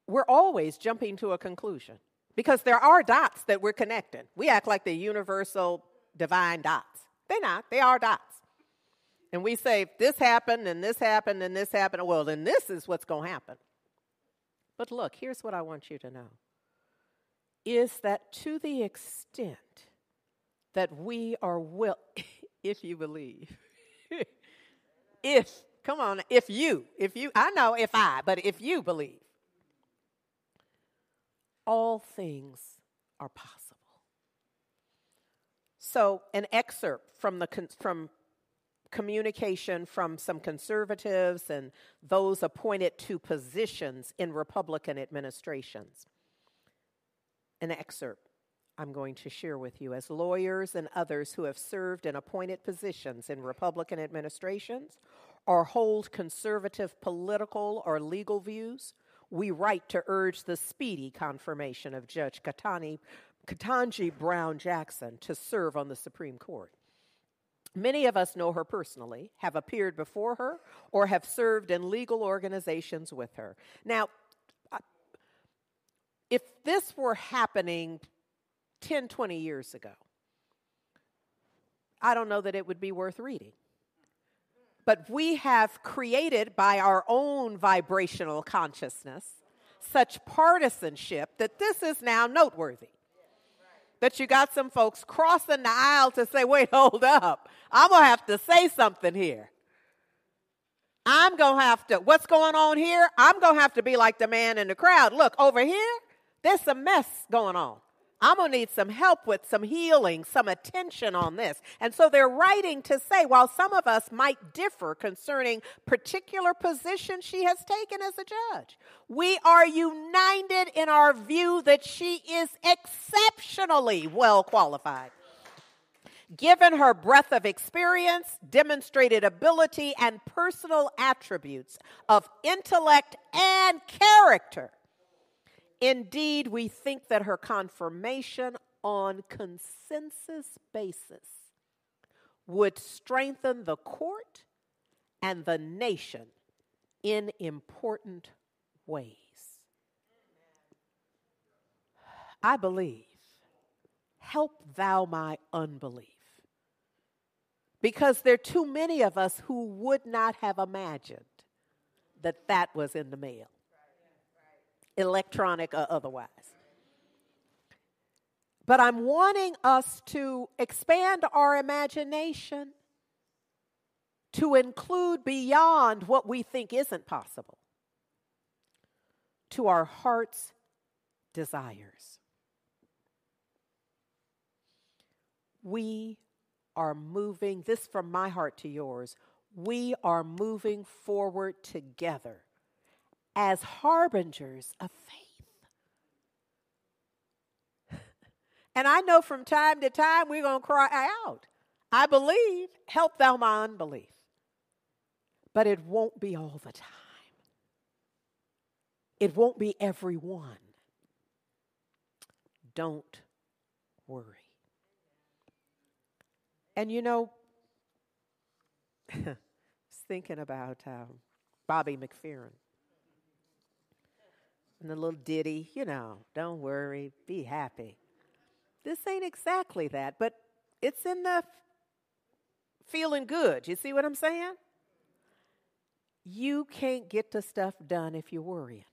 we're always jumping to a conclusion because there are dots that we're connecting. We act like the universal divine dots. They're not, they are dots. And we say, this happened, and this happened, and this happened. Well, then this is what's going to happen. But look, here's what I want you to know is that to the extent that we are will, if you believe, if, come on, if you, if you, I know if I, but if you believe, all things are possible. So, an excerpt from the from communication from some conservatives and those appointed to positions in Republican administrations. An excerpt I'm going to share with you as lawyers and others who have served in appointed positions in Republican administrations or hold conservative political or legal views. We write to urge the speedy confirmation of Judge Katani, Ketanji Brown Jackson to serve on the Supreme Court. Many of us know her personally, have appeared before her, or have served in legal organizations with her. Now, if this were happening 10, 20 years ago, I don't know that it would be worth reading. But we have created by our own vibrational consciousness such partisanship that this is now noteworthy that you got some folks crossing the aisle to say, wait, hold up. I'm to have to say something here. I'm to have to, what's going on here? I'm to have to be like the man in the crowd. Look, over here, there's a mess going on. I'm going to need some help with some healing, some attention on this. And so they're writing to say, while some of us might differ concerning particular positions she has taken as a judge, we are united in our view that she is exceptionally well qualified. Given her breadth of experience, demonstrated ability, and personal attributes of intellect and character, Indeed, we think that her confirmation on consensus basis would strengthen the court and the nation in important ways. I believe, help thou my unbelief. Because there are too many of us who would not have imagined that that was in the mail electronic or otherwise. But I'm wanting us to expand our imagination to include beyond what we think isn't possible to our heart's desires. We are moving, this from my heart to yours, we are moving forward together as harbingers of faith. and I know from time to time we're going to cry out, I believe, help thou my unbelief. But it won't be all the time. It won't be everyone. Don't worry. And you know, I was thinking about um, Bobby McFerrin and the little ditty, you know, don't worry, be happy. This ain't exactly that, but it's in the feeling good. You see what I'm saying? You can't get the stuff done if you're worrying.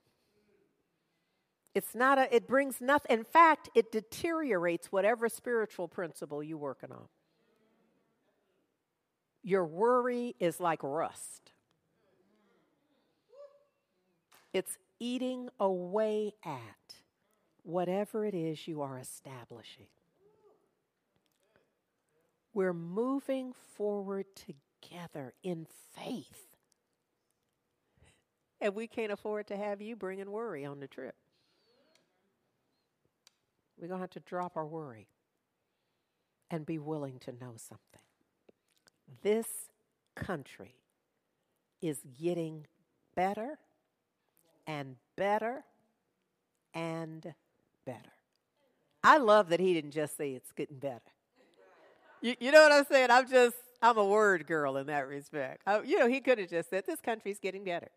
It's not a, it brings nothing. In fact, it deteriorates whatever spiritual principle you're working on. Your worry is like rust. It's eating away at whatever it is you are establishing. We're moving forward together in faith. And we can't afford to have you bringing worry on the trip. We're going to have to drop our worry and be willing to know something. This country is getting better and better and better. I love that he didn't just say it's getting better. You, you know what I'm saying? I'm just, I'm a word girl in that respect. I, you know, he could have just said, this country's getting better.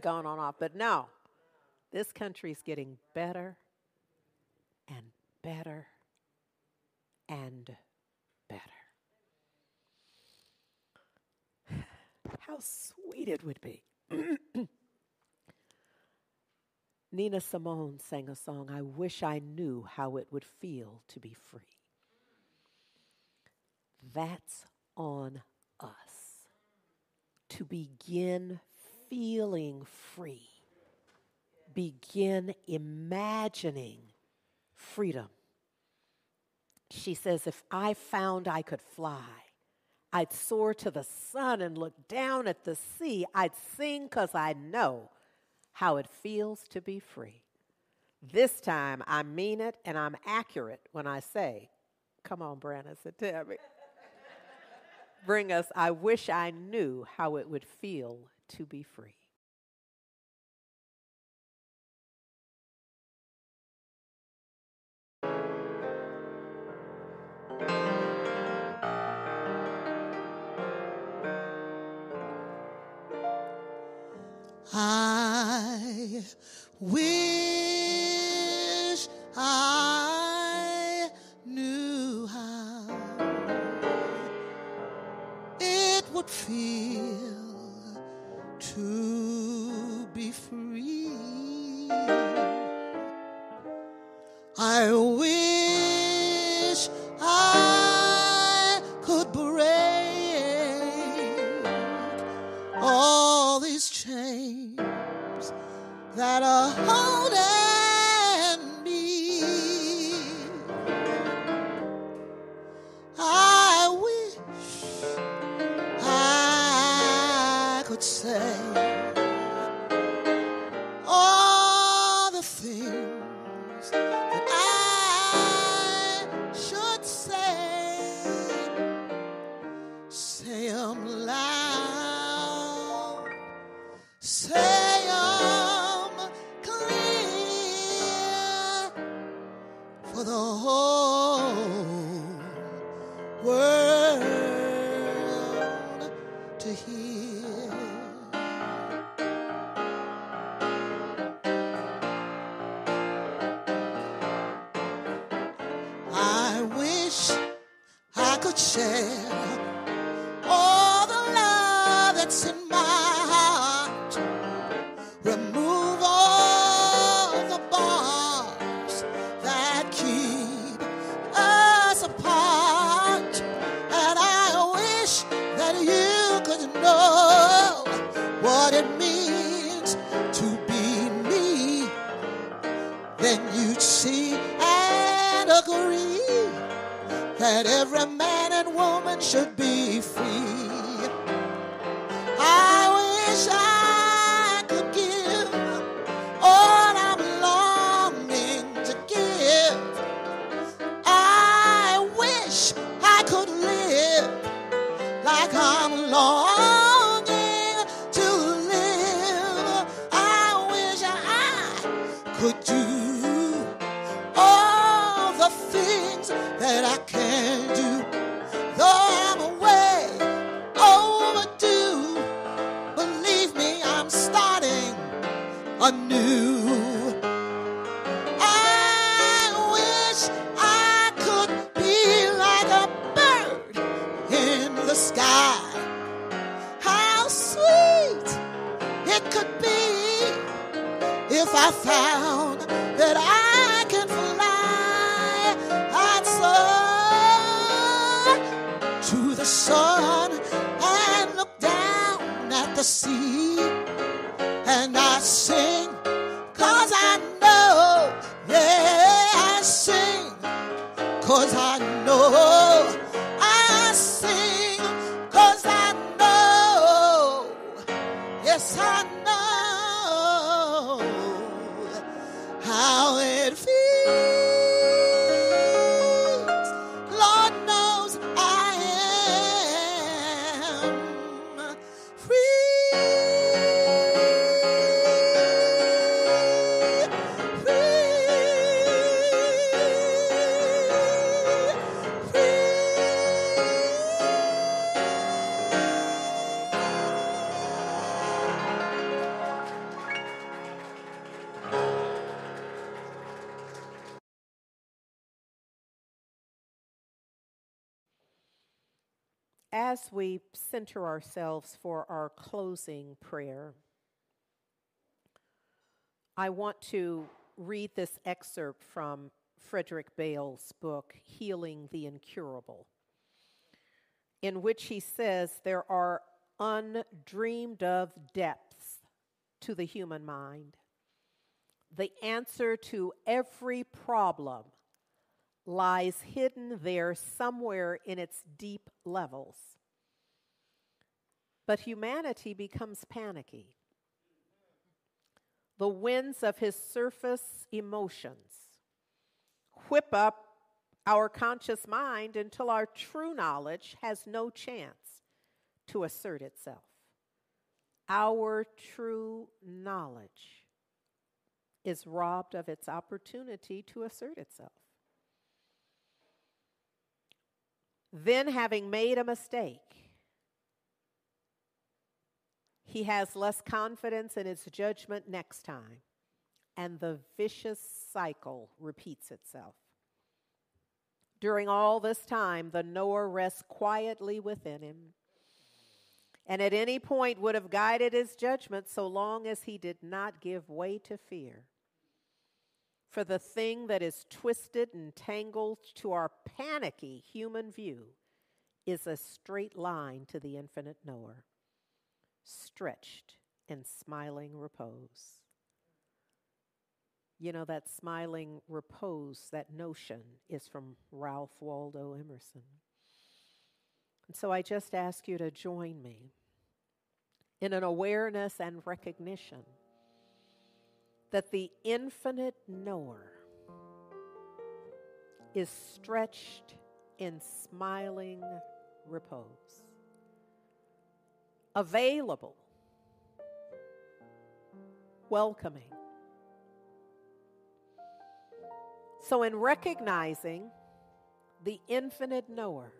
Gone on off. But no, this country's getting better and better and better. How sweet it would be Nina Simone sang a song, I Wish I Knew How It Would Feel to Be Free. That's on us to begin feeling free, begin imagining freedom. She says, If I found I could fly, I'd soar to the sun and look down at the sea. I'd sing because I know how it feels to be free. This time I mean it and I'm accurate when I say, Come on, Branna, said tell me. Bring us, I wish I knew how it would feel to be free. we center ourselves for our closing prayer. I want to read this excerpt from Frederick Bailes' book, Healing the Incurable, in which he says there are undreamed of depths to the human mind. The answer to every problem lies hidden there somewhere in its deep levels. But humanity becomes panicky. The winds of his surface emotions whip up our conscious mind until our true knowledge has no chance to assert itself. Our true knowledge is robbed of its opportunity to assert itself. Then, having made a mistake, he has less confidence in his judgment next time, and the vicious cycle repeats itself. During all this time, the knower rests quietly within him, and at any point would have guided his judgment so long as he did not give way to fear. For the thing that is twisted and tangled to our panicky human view is a straight line to the infinite knower, stretched in smiling repose. You know, that smiling repose, that notion is from Ralph Waldo Emerson. And so I just ask you to join me in an awareness and recognition that the infinite knower is stretched in smiling repose, available, welcoming. So, in recognizing the infinite knower,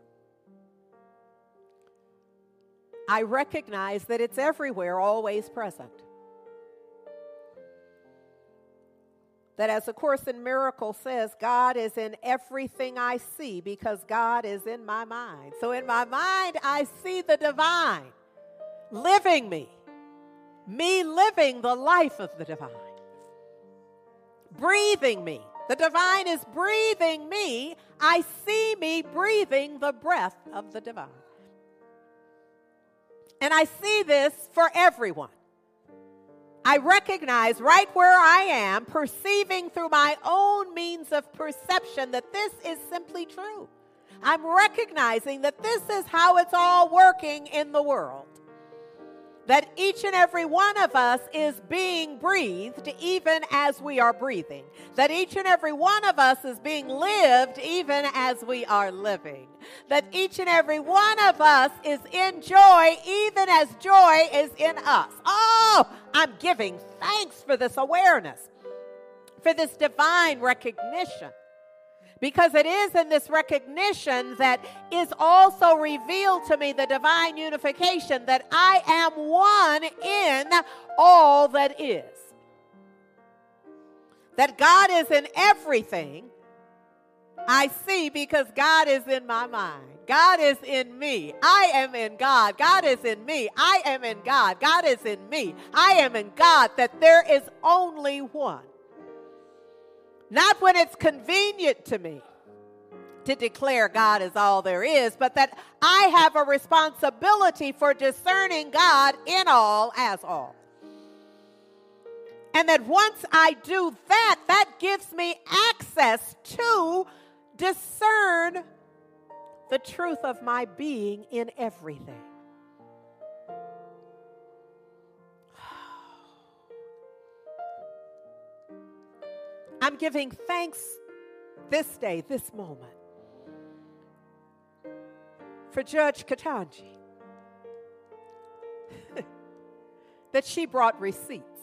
I recognize that it's everywhere, always present. that as the Course in Miracles says, God is in everything I see because God is in my mind. So in my mind, I see the divine living me, me living the life of the divine, breathing me. The divine is breathing me. I see me breathing the breath of the divine. And I see this for everyone. I recognize right where I am, perceiving through my own means of perception that this is simply true. I'm recognizing that this is how it's all working in the world that each and every one of us is being breathed even as we are breathing. That each and every one of us is being lived even as we are living. That each and every one of us is in joy even as joy is in us. Oh, I'm giving thanks for this awareness, for this divine recognition because it is in this recognition that is also revealed to me the divine unification that I am one in all that is. That God is in everything I see because God is in my mind. God is in me. I am in God. God is in me. I am in God. God is in me. I am in God. That there is only one. Not when it's convenient to me to declare God is all there is, but that I have a responsibility for discerning God in all as all. And that once I do that, that gives me access to discern the truth of my being in everything. I'm giving thanks this day, this moment, for Judge Ketanji that she brought receipts,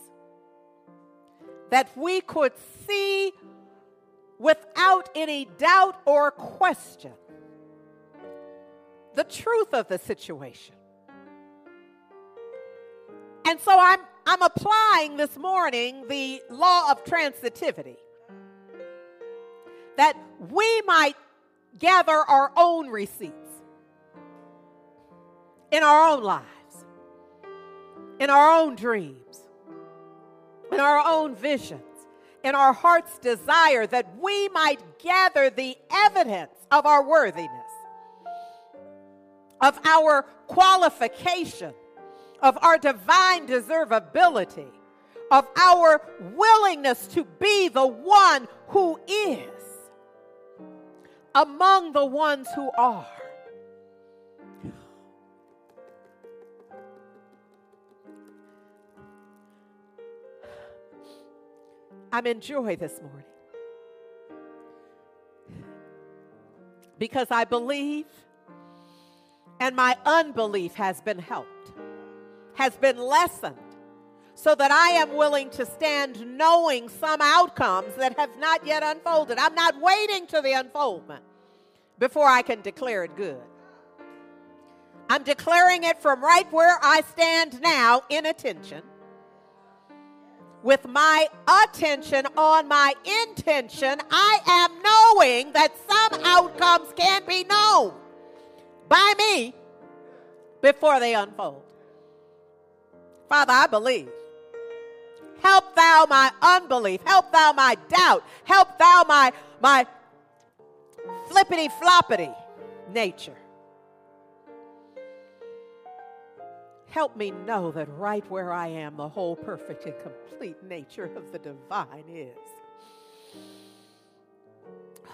that we could see without any doubt or question the truth of the situation. And so I'm, I'm applying this morning the law of transitivity that we might gather our own receipts in our own lives, in our own dreams, in our own visions, in our heart's desire that we might gather the evidence of our worthiness, of our qualification, of our divine deservability, of our willingness to be the one who is among the ones who are. I'm in joy this morning because I believe and my unbelief has been helped, has been lessened, so that I am willing to stand knowing some outcomes that have not yet unfolded. I'm not waiting to the unfoldment before I can declare it good. I'm declaring it from right where I stand now in attention with my attention on my intention, I am knowing that some outcomes can be known by me before they unfold. Father, I believe. Help thou my unbelief. Help thou my doubt. Help thou my, my flippity floppity nature. Help me know that right where I am, the whole perfect and complete nature of the divine is.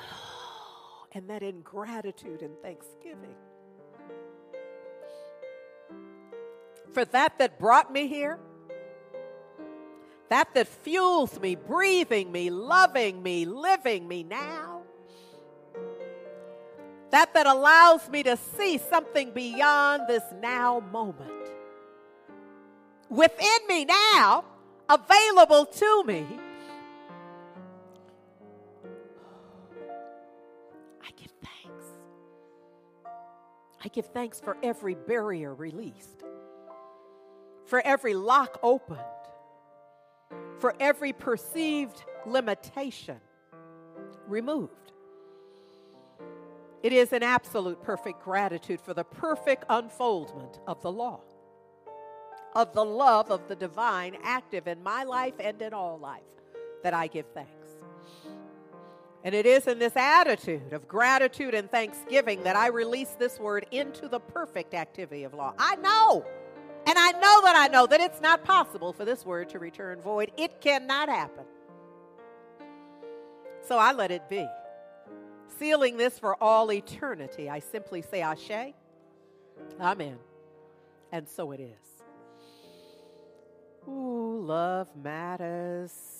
And that in gratitude and thanksgiving for that that brought me here, that that fuels me, breathing me, loving me, living me now, that that allows me to see something beyond this now moment within me now, available to me. I give thanks. I give thanks for every barrier released, for every lock opened, for every perceived limitation removed. It is an absolute perfect gratitude for the perfect unfoldment of the law of the love of the divine active in my life and in all life that I give thanks. And it is in this attitude of gratitude and thanksgiving that I release this word into the perfect activity of law. I know, and I know that I know that it's not possible for this word to return void. It cannot happen. So I let it be. Sealing this for all eternity, I simply say, Ashe, Amen. And so it is. Ooh, love matters.